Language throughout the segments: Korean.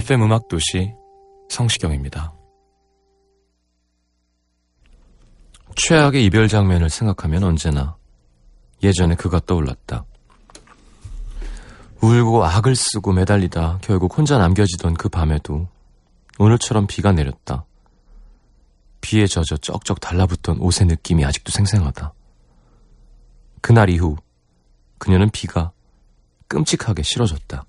FM 음악 도시 성시경입니다. 최악의 이별 장면을 생각하면 언제나 예전에 그가 떠올랐다. 울고 악을 쓰고 매달리다 결국 혼자 남겨지던 그 밤에도 오늘처럼 비가 내렸다. 비에 젖어 쩍쩍 달라붙던 옷의 느낌이 아직도 생생하다. 그날 이후 그녀는 비가 끔찍하게 싫어졌다.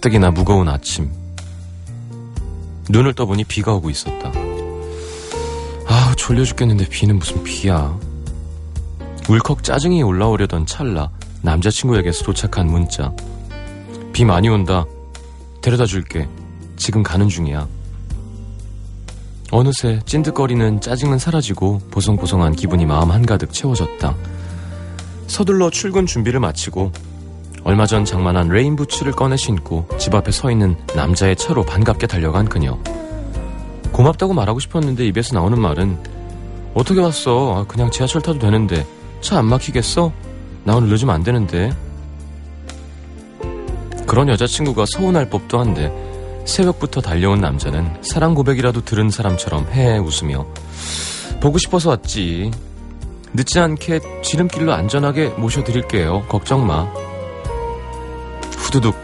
가뜩이나 무거운 아침. 눈을 떠보니 비가 오고 있었다. 아, 졸려 죽겠는데 비는 무슨 비야. 울컥 짜증이 올라오려던 찰나 남자친구에게서 도착한 문자. 비 많이 온다. 데려다 줄게. 지금 가는 중이야. 어느새 찐득거리는 짜증은 사라지고 보송보송한 기분이 마음 한가득 채워졌다. 서둘러 출근 준비를 마치고 얼마 전 장만한 레인 부츠를 꺼내 신고 집 앞에 서 있는 남자의 차로 반갑게 달려간 그녀. 고맙다고 말하고 싶었는데 입에서 나오는 말은 어떻게 왔어? 아, 그냥 지하철 타도 되는데 차 안 막히겠어? 나 오늘 늦으면 안 되는데. 그런 여자친구가 서운할 법도 한데 새벽부터 달려온 남자는 사랑 고백이라도 들은 사람처럼 헤헤 웃으며 보고 싶어서 왔지. 늦지 않게 지름길로 안전하게 모셔드릴게요. 걱정 마. 후두둑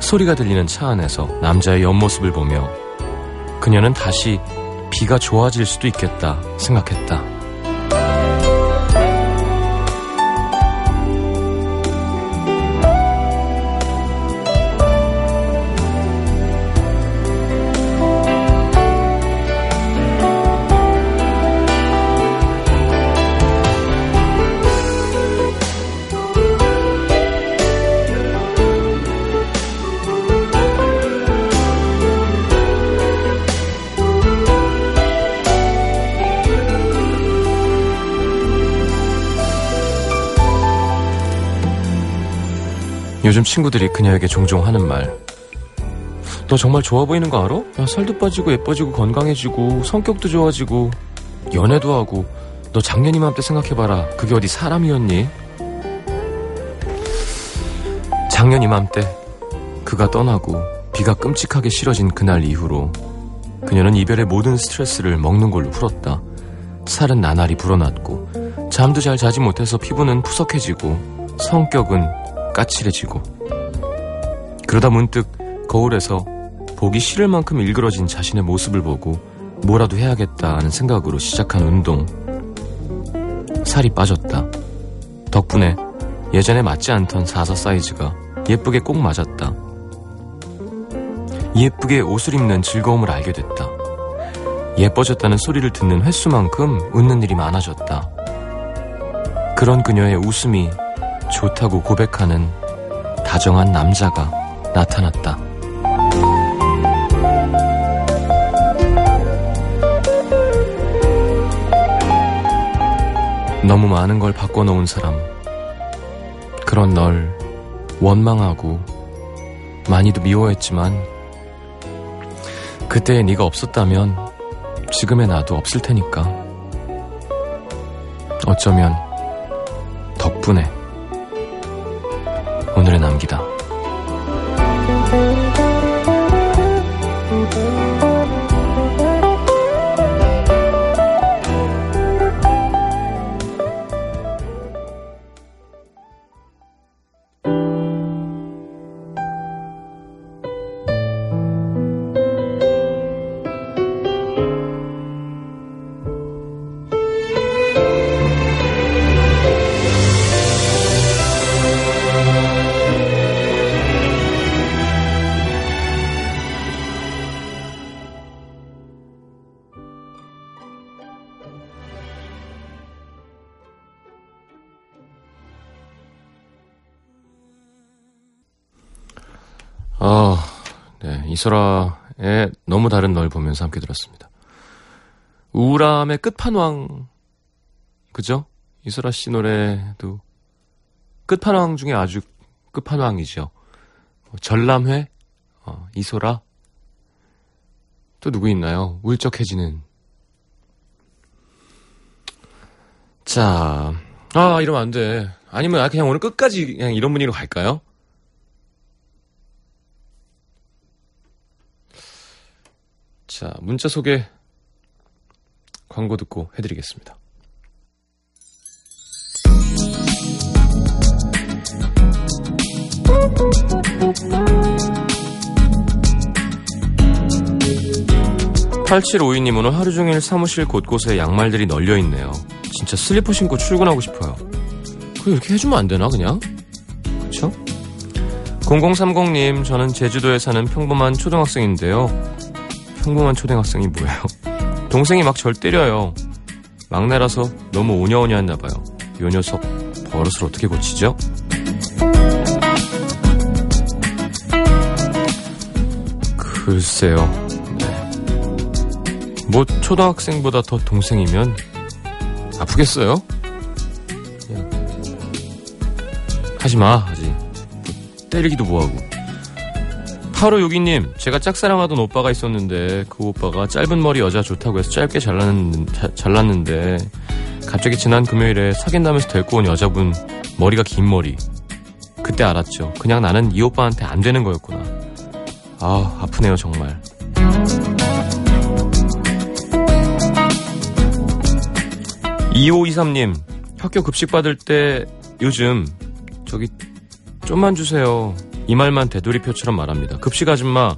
소리가 들리는 차 안에서 남자의 옆모습을 보며 그녀는 다시 비가 좋아질 수도 있겠다 생각했다. 요즘 친구들이 그녀에게 종종 하는 말. 너 정말 좋아 보이는 거 알아? 야, 살도 빠지고 예뻐지고 건강해지고 성격도 좋아지고 연애도 하고 너 작년 이맘때 생각해봐라. 그게 어디 사람이었니? 작년 이맘때 그가 떠나고 비가 끔찍하게 싫어진 그날 이후로 그녀는 이별의 모든 스트레스를 먹는 걸로 풀었다. 살은 나날이 불어났고 잠도 잘 자지 못해서 피부는 푸석해지고 성격은 까칠해지고. 그러다 문득 거울에서 보기 싫을 만큼 일그러진 자신의 모습을 보고 뭐라도 해야겠다는 생각으로 시작한 운동. 살이 빠졌다. 덕분에 예전에 맞지 않던 사사 사이즈가 예쁘게 꼭 맞았다. 예쁘게 옷을 입는 즐거움을 알게 됐다. 예뻐졌다는 소리를 듣는 횟수만큼 웃는 일이 많아졌다. 그런 그녀의 웃음이 좋다고 고백하는 다정한 남자가 나타났다. 너무 많은 걸 바꿔놓은 사람. 그런 널 원망하고 많이도 미워했지만 그때의 네가 없었다면 지금의 나도 없을 테니까. 어쩌면 덕분에 오늘의 남기다. 아, 네. 이소라의 너무 다른 널 보면서 함께 들었습니다. 우울함의 끝판왕. 그죠? 이소라 씨 노래도 끝판왕 중에 아주 끝판왕이죠. 뭐 전람회, 어, 이소라. 또 누구 있나요? 울적해지는. 자, 아, 이러면 안 돼. 아니면 아, 그냥 오늘 끝까지 그냥 이런 분위기로 갈까요? 자, 문자 소개 광고 듣고 해드리겠습니다. (8752님) 오늘 하루 종일 사무실 곳곳에 양말들이 널려 있네요. 진짜 슬리퍼 신고 출근하고 싶어요. 그 이렇게 해주면 안 되나 그냥? 그쵸? 0030님 저는 제주도에 사는 평범한 초등학생인데요 평범한 초등학생이 뭐예요? 동생이 막 절 때려요. 막내라서 너무 오냐오냐 했나봐요. 요 녀석 버릇을 어떻게 고치죠? 글쎄요. 네. 뭐 초등학생보다 더 동생이면 아프겠어요? 하지마 하지. 때리기도 뭐하고. 8562님, 제가 짝사랑하던 오빠가 있었는데 그 오빠가 짧은 머리 여자 좋다고 해서 짧게 잘랐는, 잘랐는데 갑자기 지난 금요일에 사귄다면서 데리고 온 여자분 머리가 긴 머리. 그때 알았죠. 그냥 나는 이 오빠한테 안 되는 거였구나. 아, 아프네요, 정말. 2523님, 학교 급식 받을 때 요즘 저기 좀만 주세요. 이 말만 되돌이표처럼 말합니다. 급식 아줌마,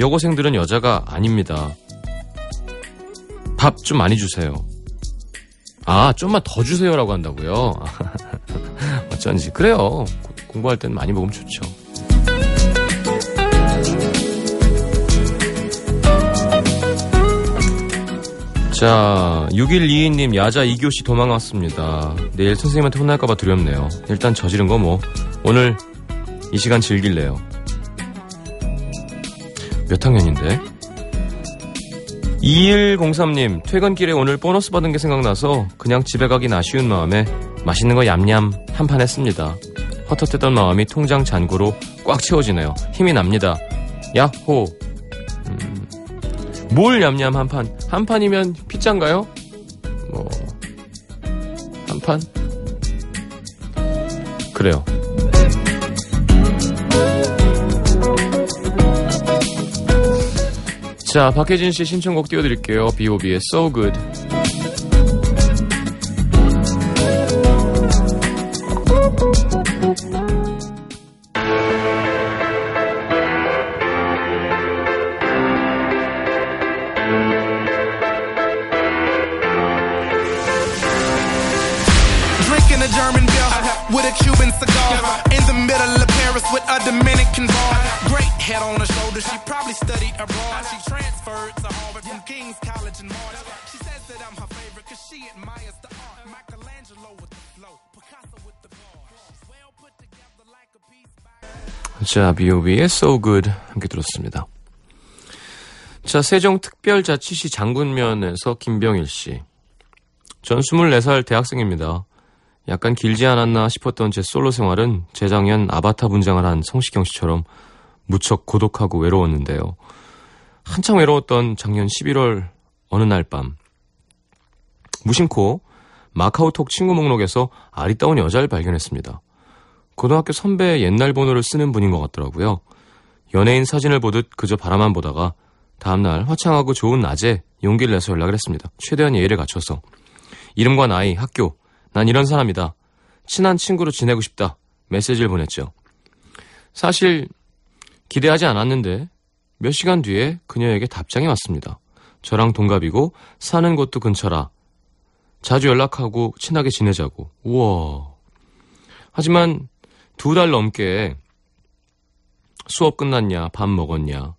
여고생들은 여자가 아닙니다. 밥 좀 많이 주세요. 아, 좀만 더 주세요라고 한다고요? 어쩐지. 그래요. 공부할 땐 많이 먹으면 좋죠. 자, 6122님, 야자 2교시 도망왔습니다. 내일 선생님한테 혼날까봐 두렵네요. 일단 저지른 거 뭐. 오늘 이 시간 즐길래요. 몇 학년인데? 2103님, 퇴근길에 오늘 보너스 받은 게 생각나서 그냥 집에 가긴 아쉬운 마음에 맛있는 거 얌얌 한 판 했습니다. 헛헛했던 마음이 통장 잔고로 꽉 채워지네요. 힘이 납니다. 야호! 음, 뭘 얌얌 한 판? 한 판이면 피자인가요? 뭐, 한 판? 그래요. 자, 박혜진 씨 신청곡 띄워드릴게요. B.O.B의 So Good. 자, B.O.B의 So Good 함께 들었습니다. 자, 세종특별자치시 장군면에서 김병일 씨. 전 24살 대학생입니다. 약간 길지 않았나 싶었던 제 솔로 생활은 재작년 아바타 분장을 한 성시경 씨처럼 무척 고독하고 외로웠는데요. 한창 외로웠던 작년 11월 어느 날 밤 무심코 마카오톡 친구 목록에서 아리따운 여자를 발견했습니다. 고등학교 선배의 옛날 번호를 쓰는 분인 것 같더라고요. 연예인 사진을 보듯 그저 바라만 보다가 다음날 화창하고 좋은 낮에 용기를 내서 연락을 했습니다. 최대한 예의를 갖춰서. 이름과 나이, 학교, 난 이런 사람이다. 친한 친구로 지내고 싶다. 메시지를 보냈죠. 사실 기대하지 않았는데 몇 시간 뒤에 그녀에게 답장이 왔습니다. 저랑 동갑이고 사는 곳도 근처라. 자주 연락하고 친하게 지내자고. 우와. 하지만 두 달 넘게 수업 끝났냐, 밥 먹었냐,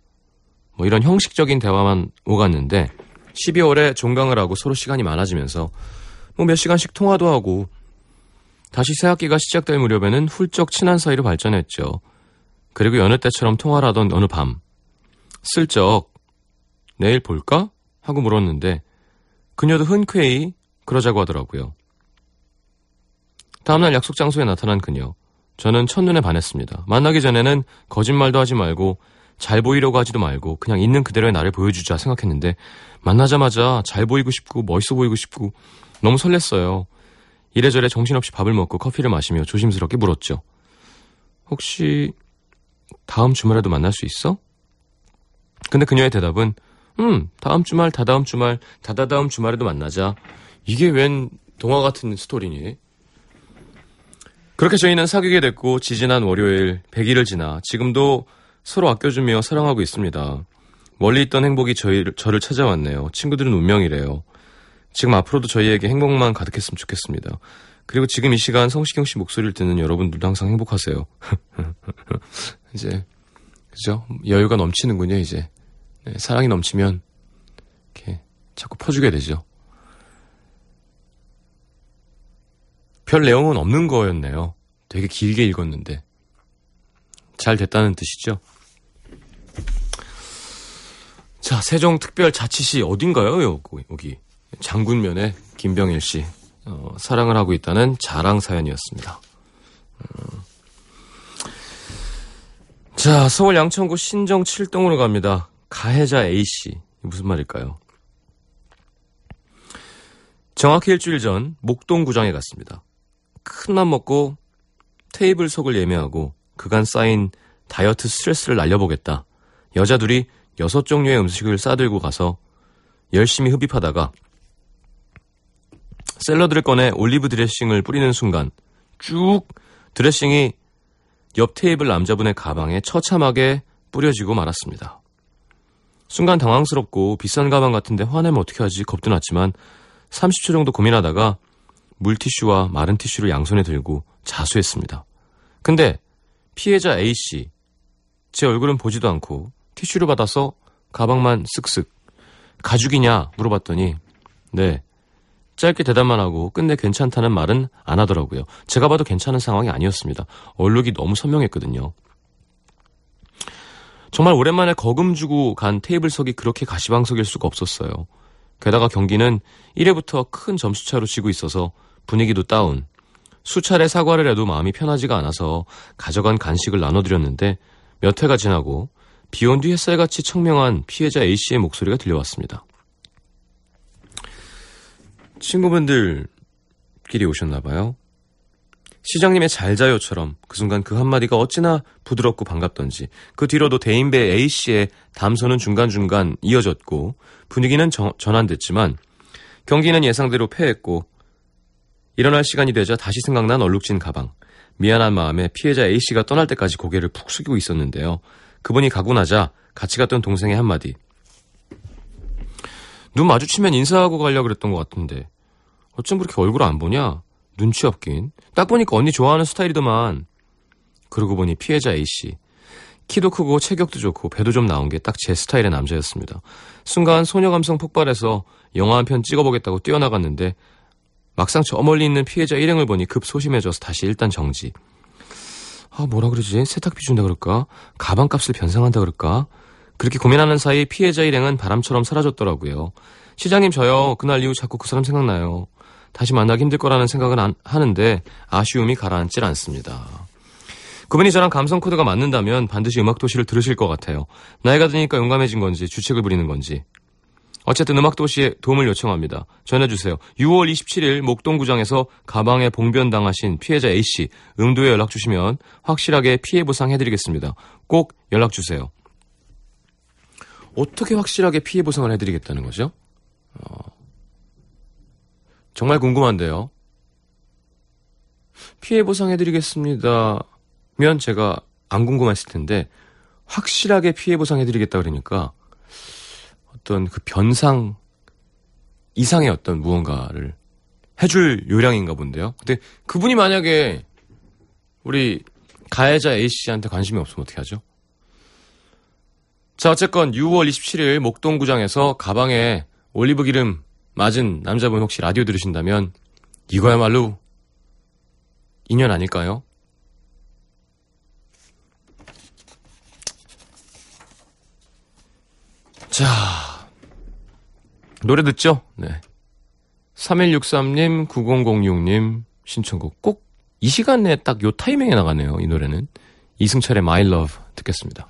뭐 이런 형식적인 대화만 오갔는데 12월에 종강을 하고 서로 시간이 많아지면서 뭐 몇 시간씩 통화도 하고 다시 새 학기가 시작될 무렵에는 훌쩍 친한 사이로 발전했죠. 그리고 여느 때처럼 통화를 하던 어느 밤 슬쩍 내일 볼까? 하고 물었는데 그녀도 흔쾌히 그러자고 하더라고요. 다음날 약속 장소에 나타난 그녀. 저는 첫눈에 반했습니다. 만나기 전에는 거짓말도 하지 말고 잘 보이려고 하지도 말고 그냥 있는 그대로의 나를 보여주자 생각했는데 만나자마자 잘 보이고 싶고 멋있어 보이고 싶고 너무 설렜어요. 이래저래 정신없이 밥을 먹고 커피를 마시며 조심스럽게 물었죠. 혹시 다음 주말에도 만날 수 있어? 근데 그녀의 대답은 음 다음 주말 다다음 주말 다다다음 주말에도 만나자. 이게 웬 동화 같은 스토리니? 그렇게 저희는 사귀게 됐고 지지난 월요일 100일을 지나 지금도 서로 아껴주며 사랑하고 있습니다. 멀리 있던 행복이 저희, 저를 찾아왔네요. 친구들은 운명이래요. 지금 앞으로도 저희에게 행복만 가득했으면 좋겠습니다. 그리고 지금 이 시간 성시경 씨 목소리를 듣는 여러분들도 항상 행복하세요. 이제 그죠? 여유가 넘치는군요, 이제. 네, 사랑이 넘치면 이렇게 자꾸 퍼주게 되죠. 별 내용은 없는 거였네요. 되게 길게 읽었는데. 잘 됐다는 뜻이죠. 자, 세종특별자치시 어딘가요? 여기. 장군면에 김병일 씨. 어, 사랑을 하고 있다는 자랑 사연이었습니다. 음. 자, 서울 양천구 신정 7동으로 갑니다. 가해자 A씨. 무슨 말일까요? 정확히 일주일 전 목동구장에 갔습니다. 큰 맘 먹고 테이블 속을 예매하고 그간 쌓인 다이어트 스트레스를 날려보겠다. 여자 둘이 여섯 종류의 음식을 싸들고 가서 열심히 흡입하다가 샐러드를 꺼내 올리브 드레싱을 뿌리는 순간 쭉 드레싱이 옆 테이블 남자분의 가방에 처참하게 뿌려지고 말았습니다. 순간 당황스럽고 비싼 가방 같은데 화내면 어떻게 하지 겁도 났지만 30초 정도 고민하다가 물티슈와 마른 티슈를 양손에 들고 자수했습니다. 근데 피해자 A씨 제 얼굴은 보지도 않고 티슈를 받아서 가방만 쓱쓱 가죽이냐 물어봤더니 네 짧게 대답만 하고 끝내 괜찮다는 말은 안 하더라고요. 제가 봐도 괜찮은 상황이 아니었습니다. 얼룩이 너무 선명했거든요. 정말 오랜만에 거금 주고 간 테이블석이 그렇게 가시방석일 수가 없었어요. 게다가 경기는 1회부터 큰 점수차로 지고 있어서 분위기도 다운. 수차례 사과를 해도 마음이 편하지가 않아서 가져간 간식을 나눠드렸는데 몇 회가 지나고 비 온 뒤 햇살같이 청명한 피해자 A씨의 목소리가 들려왔습니다. 친구분들끼리 오셨나봐요. 시장님의 잘 자요처럼 그 순간 그 한마디가 어찌나 부드럽고 반갑던지 그 뒤로도 대인배 A씨의 담소는 중간중간 이어졌고 분위기는 정, 전환됐지만 경기는 예상대로 패했고 일어날 시간이 되자 다시 생각난 얼룩진 가방 미안한 마음에 피해자 A씨가 떠날 때까지 고개를 푹 숙이고 있었는데요. 그분이 가고 나자 같이 갔던 동생의 한마디 눈 마주치면 인사하고 가려고 그랬던 것 같은데 어쩜 그렇게 얼굴 안 보냐? 눈치 없긴. 딱 보니까 언니 좋아하는 스타일이더만. 그러고 보니 피해자 A씨. 키도 크고 체격도 좋고 배도 좀 나온 게 딱 제 스타일의 남자였습니다. 순간 소녀 감성 폭발해서 영화 한 편 찍어보겠다고 뛰어나갔는데 막상 저 멀리 있는 피해자 일행을 보니 급 소심해져서 다시 일단 정지. 아 뭐라 그러지? 세탁비 준다 그럴까? 가방값을 변상한다 그럴까? 그렇게 고민하는 사이 피해자 일행은 바람처럼 사라졌더라고요. 시장님 저요 그날 이후 자꾸 그 사람 생각나요. 다시 만나기 힘들 거라는 생각은 안, 하는데 아쉬움이 가라앉질 않습니다. 그분이 저랑 감성 코드가 맞는다면 반드시 음악 도시를 들으실 것 같아요. 나이가 드니까 용감해진 건지 주책을 부리는 건지. 어쨌든 음악 도시에 도움을 요청합니다. 전해주세요. 6월 27일 목동구장에서 가방에 봉변당하신 피해자 A씨 음도에 연락 주시면 확실하게 피해 보상해드리겠습니다. 꼭 연락 주세요. 어떻게 확실하게 피해 보상을 해드리겠다는 거죠? 어, 정말 궁금한데요. 피해 보상해드리겠습니다. 면 제가 안 궁금했을 텐데 확실하게 피해 보상해드리겠다 그러니까 어떤 그 변상 이상의 어떤 무언가를 해줄 요량인가 본데요. 근데 그분이 만약에 우리 가해자 A씨한테 관심이 없으면 어떻게 하죠? 자, 어쨌건 6월 27일 목동구장에서 가방에 올리브 기름 맞은 남자분 혹시 라디오 들으신다면 이거야말로 인연 아닐까요? 자, 노래 듣죠? 네. 3163님, 9006님, 신청곡 꼭 이 시간에 딱 요 타이밍에 나가네요, 이 노래는. 이승철의 My Love 듣겠습니다.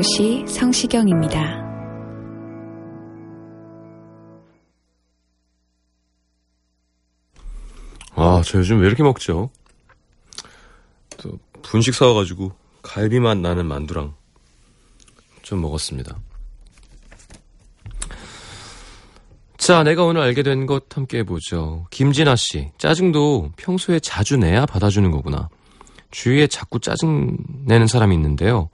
도시 성시경입니다. 아, 저 요즘 왜 이렇게 먹죠? 또 분식 사와가지고 갈비 맛 나는 만두랑 좀 먹었습니다. 자, 내가 오늘 알게 된 것 함께 해보죠. 김진아 씨, 짜증도 평소에 자주 내야 받아주는 거구나. 주위에 자꾸 짜증 내는 사람이 있는데요.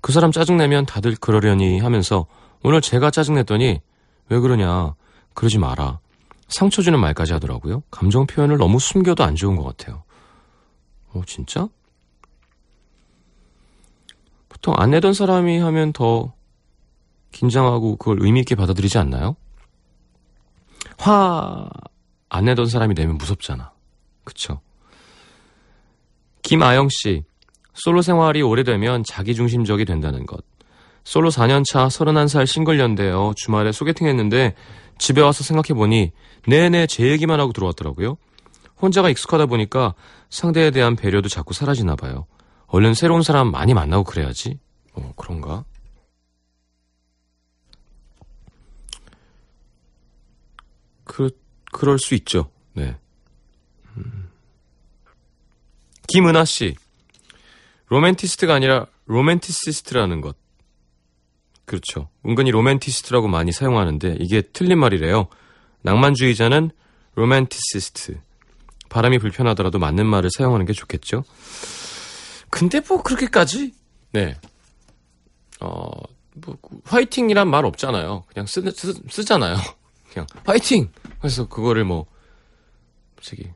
그 사람 짜증내면 다들 그러려니 하면서 오늘 제가 짜증냈더니 왜 그러냐. 그러지 마라. 상처 주는 말까지 하더라고요. 감정 표현을 너무 숨겨도 안 좋은 것 같아요. 어, 진짜? 보통 안 내던 사람이 하면 더 긴장하고 그걸 의미 있게 받아들이지 않나요? 화 안 내던 사람이 내면 무섭잖아. 그쵸? 김아영 씨, 솔로 생활이 오래되면 자기중심적이 된다는 것. 솔로 4년차 31살 싱글년대요. 주말에 소개팅 했는데 집에 와서 생각해보니 내내 제 얘기만 하고 들어왔더라고요. 혼자가 익숙하다 보니까 상대에 대한 배려도 자꾸 사라지나 봐요. 얼른 새로운 사람 많이 만나고 그래야지. 어, 그런가? 그, 그럴 수 있죠. 네. 음. 김은하 씨. 로맨티스트가 아니라 로맨티시스트라는 것. 그렇죠. 은근히 로맨티스트라고 많이 사용하는데 이게 틀린 말이래요. 낭만주의자는 로맨티시스트. 발음이 불편하더라도 맞는 말을 사용하는 게 좋겠죠. 근데 뭐 그렇게까지 네. 어, 뭐 화이팅이란 말 없잖아요. 그냥 쓰, 쓰, 쓰잖아요. 그냥 화이팅. 그래서 그거를 뭐 저기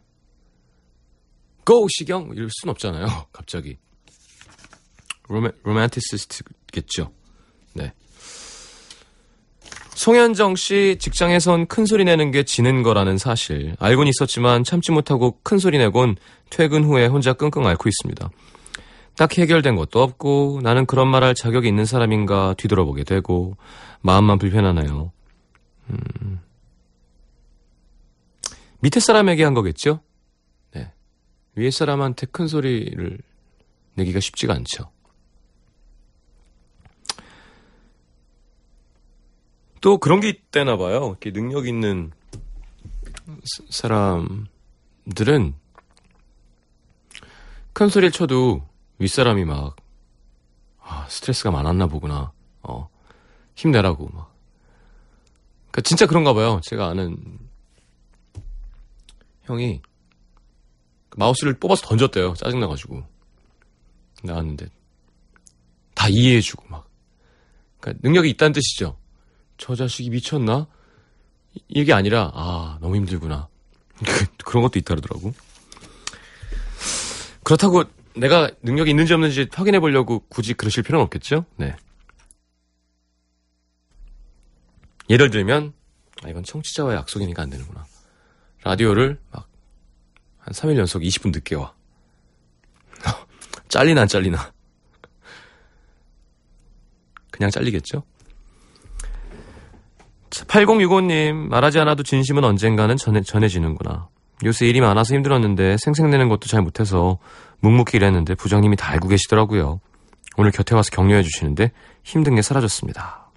고 시경 이럴 순 없잖아요. 갑자기. 로맨 로맨티시스트겠죠. 네. 송현정 씨 직장에선 큰 소리 내는 게 지는 거라는 사실 알고는 있었지만 참지 못하고 큰 소리 내곤 퇴근 후에 혼자 끙끙 앓고 있습니다. 딱 해결된 것도 없고 나는 그런 말 할 자격이 있는 사람인가 뒤돌아보게 되고 마음만 불편하네요. 음. 밑에 사람에게 한 거겠죠? 네. 위에 사람한테 큰 소리를 내기가 쉽지가 않죠. 또 그런 게 있대나 봐요. 이렇게 능력 있는 사- 사람들은 큰 소리를 쳐도 윗사람이 막, 아, 스트레스가 많았나 보구나. 어, 힘내라고 막. 그니까 진짜 그런가 봐요. 제가 아는 형이 그 마우스를 뽑아서 던졌대요. 짜증나가지고. 나왔는데 다 이해해주고 막. 그러니까 능력이 있다는 뜻이죠. 저 자식이 미쳤나? 이- 이게 아니라 아 너무 힘들구나. 그런 것도 있다 그러더라고. 그렇다고 내가 능력이 있는지 없는지 확인해 보려고 굳이 그러실 필요는 없겠죠? 네. 예를 들면 아 이건 청취자와의 약속이니까 안 되는구나. 라디오를 막 한 3일 연속 20분 늦게 와. 잘리나 안 잘리나. 그냥 잘리겠죠? 8065님, 말하지 않아도 진심은 언젠가는 전해, 전해지는구나. 요새 일이 많아서 힘들었는데 생색내는 것도 잘 못해서 묵묵히 일했는데 부장님이 다 알고 계시더라고요. 오늘 곁에 와서 격려해 주시는데 힘든 게 사라졌습니다.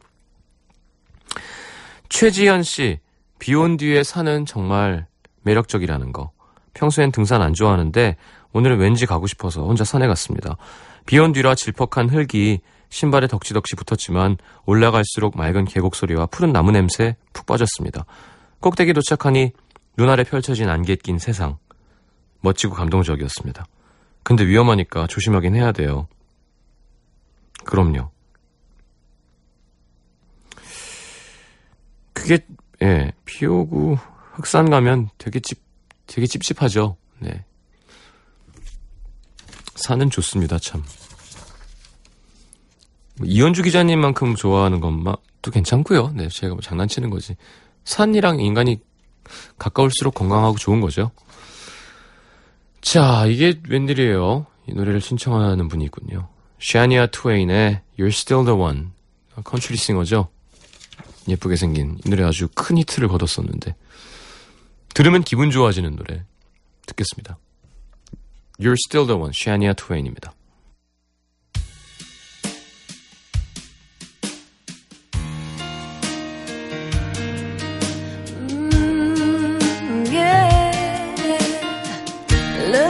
최지현 씨, 비온 뒤에 산은 정말 매력적이라는 거. 평소엔 등산 안 좋아하는데 오늘은 왠지 가고 싶어서 혼자 산에 갔습니다. 비온 뒤라 질퍽한 흙이 신발에 덕지덕지 붙었지만 올라갈수록 맑은 계곡 소리와 푸른 나무 냄새 푹 빠졌습니다. 꼭대기 도착하니 눈아래 펼쳐진 안개 낀 세상. 멋지고 감동적이었습니다. 근데 위험하니까 조심하긴 해야 돼요. 그럼요. 그게 예, 비 오고 흑산 가면 되게 찝 되게 찝찝하죠. 네. 산은 좋습니다, 참. 뭐 이현주 기자님만큼 좋아하는 것만 또 괜찮고요. 네, 제가 뭐 장난치는 거지. 산이랑 인간이 가까울수록 건강하고 좋은 거죠. 자, 이게 웬일이에요? 이 노래를 신청하는 분이 있군요. 샤니아 트웨인의 You're Still the One. country singer죠. 예쁘게 생긴 이 노래 아주 큰 히트를 거뒀었는데 들으면 기분 좋아지는 노래 듣겠습니다. You're Still the One, 샤니아 트웨인입니다.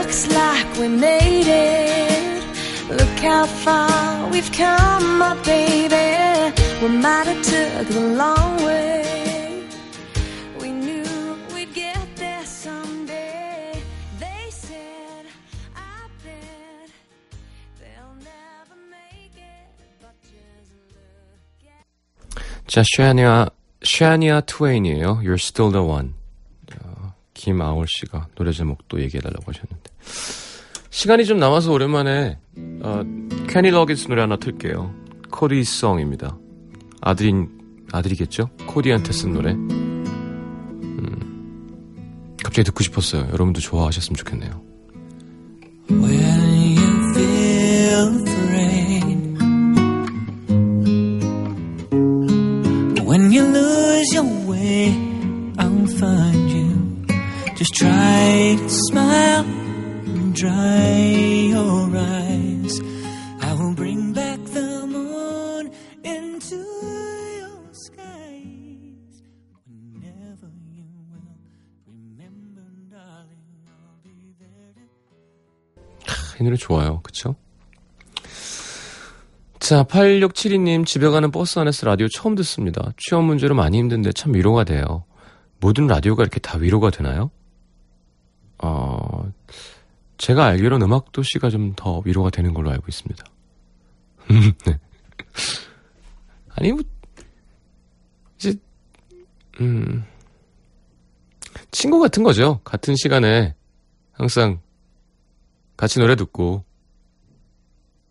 Looks like we made it. Look how far we've come, my baby. We might have took the long way. We knew we'd get there someday. They said, I bet they'll never make it. But just look at 자, 샤니아, 샤니아 트웨인이에요. You're Still the One. 어, 김아월 씨가 노래 제목도 얘기해달라고 하셨는데. 시간이 좀 남아서 오랜만에, 어, 캐니 러기스 노래 하나 틀게요. 코디 송입니다. 아들인, 아들이겠죠? 코디한테 쓴 노래. 음, 갑자기 듣고 싶었어요. 여러분도 좋아하셨으면 좋겠네요. Just try to smile dry your eyes. I will bring back the moon into your skies. Whenever you will remember, darling, I'll be there 이 노래 좋아요. 그쵸? 자, 8672님, 집에 가는 버스 안에서 라디오 처음 듣습니다. 취업 문제로 많이 힘든데 참 위로가 돼요. 모든 라디오가 이렇게 다 위로가 되나요? 어, 제가 알기로는 음악도시가 좀 더 위로가 되는 걸로 알고 있습니다. 네. 아니, 뭐, 이제, 음, 친구 같은 거죠. 같은 시간에 항상 같이 노래 듣고,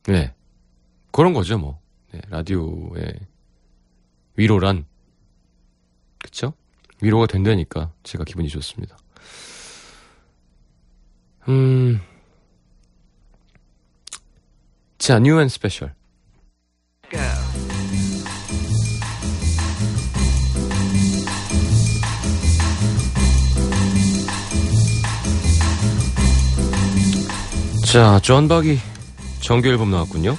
네. 그런 거죠, 뭐. 네, 라디오의 위로란, 그쵸? 위로가 된다니까 제가 기분이 좋습니다. 음. 자, 뉴 앤 스페셜. 자, 존 박이 정규 앨범 나왔군요.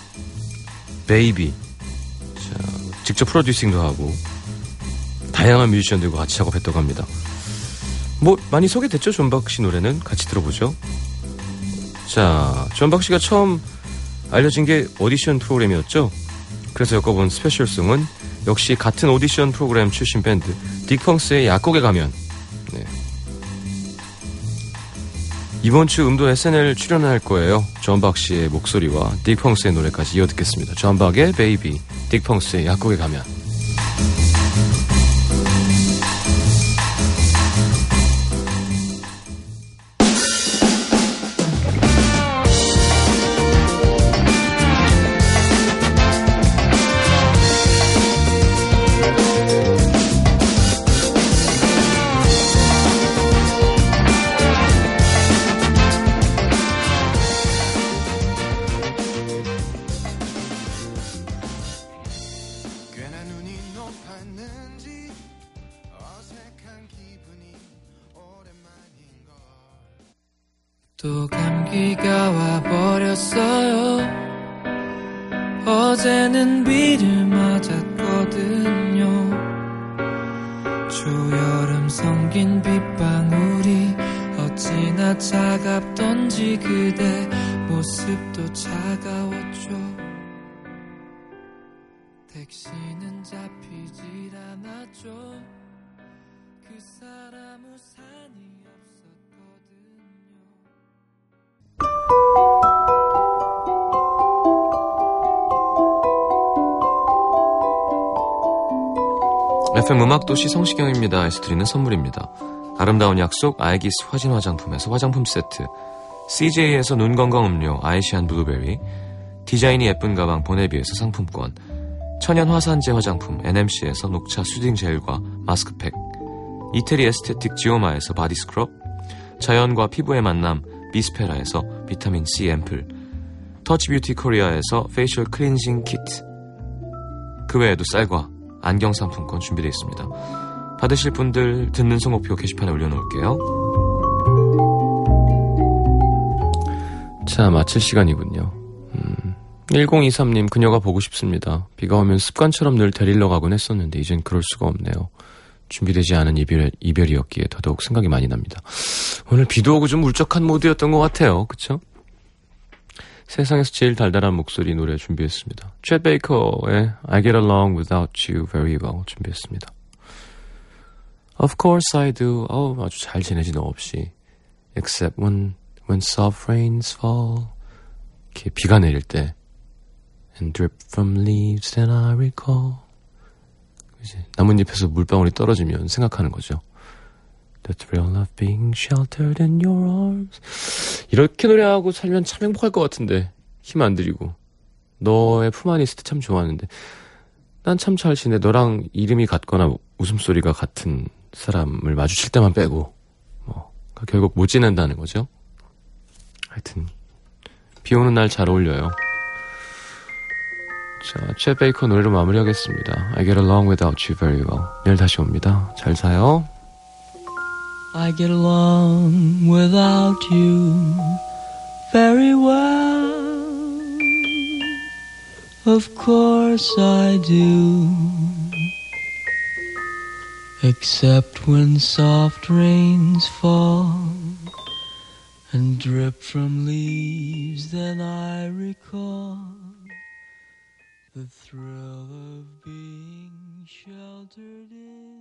Baby. 자, 직접 producing도 하고 다양한 뮤지션들과 같이 작업했다고 합니다. 뭐 많이 소개됐죠, 존박 씨 노래는 같이 들어보죠. 자, 존박 씨가 처음 알려진 게 오디션 프로그램이었죠. 그래서 엮어본 special song은 역시 같은 오디션 프로그램 출신 밴드 딕펑스의 약국에 가면 네. 이번 주 음도 SNL 출연할 거예요. 존박 씨의 목소리와 딕펑스의 노래까지 이어 듣겠습니다. 존박의 Baby, 딕펑스의 약국에 가면. 차갑던지 그대 모습도 차가웠죠. 택시는 잡히질 않았죠. 그 사람 우산이 FM 음악도시 성시경입니다.에서 드리는 선물입니다. 아름다운 약속 아이기스 화진 화장품에서 화장품 세트 CJ에서 눈 건강 음료 아이시안 블루베리 디자인이 예쁜 가방 보네비에서 상품권 천연 화산재 화장품 NMC에서 녹차 soothing gel과 마스크팩 이태리 aesthetic 지오마에서 body scrub 자연과 피부의 만남 비스페라에서 비타민 C 앰플 터치 뷰티 코리아에서 facial cleansing kit 그 외에도 쌀과 안경 상품권 준비되어 있습니다. 받으실 분들 듣는 성목표 게시판에 올려놓을게요. 자, 마칠 시간이군요. 음, 1023님, 그녀가 보고 싶습니다. 비가 오면 습관처럼 늘 데리러 가곤 했었는데, 이젠 그럴 수가 없네요. 준비되지 않은 이별, 이별이었기에 더더욱 생각이 많이 납니다. 오늘 비도 오고 좀 울적한 모드였던 것 같아요. 그쵸? 세상에서 제일 달달한 목소리 노래 준비했습니다. 챗 베이커의 I Get Along Without You Very Well 준비했습니다. Of course I do. 어우, 아주 잘 지내지 너 없이. Except when, when soft rains fall. 이렇게 비가 내릴 때. And drip from leaves then I recall. 그지? 나뭇잎에서 물방울이 떨어지면 생각하는 거죠. The thrill of being sheltered in your arms. 이렇게 노래하고 살면 참 행복할 것 같은데. 힘 안 들이고. 너의 품 안에 있을 때 참 좋았는데. 난 참 잘 지내. 너랑 이름이 같거나 웃음소리가 같은 사람을 마주칠 때만 빼고. 뭐. 그러니까 결국 못 지낸다는 거죠. 하여튼. 비 오는 날 잘 어울려요. 자, 챗 베이커 노래로 마무리하겠습니다. I get along without you very well. 내일 다시 옵니다. 잘 사요. I get along without you very well. Of course I do. Except when soft rains fall and drip from leaves, then I recall the thrill of being sheltered in.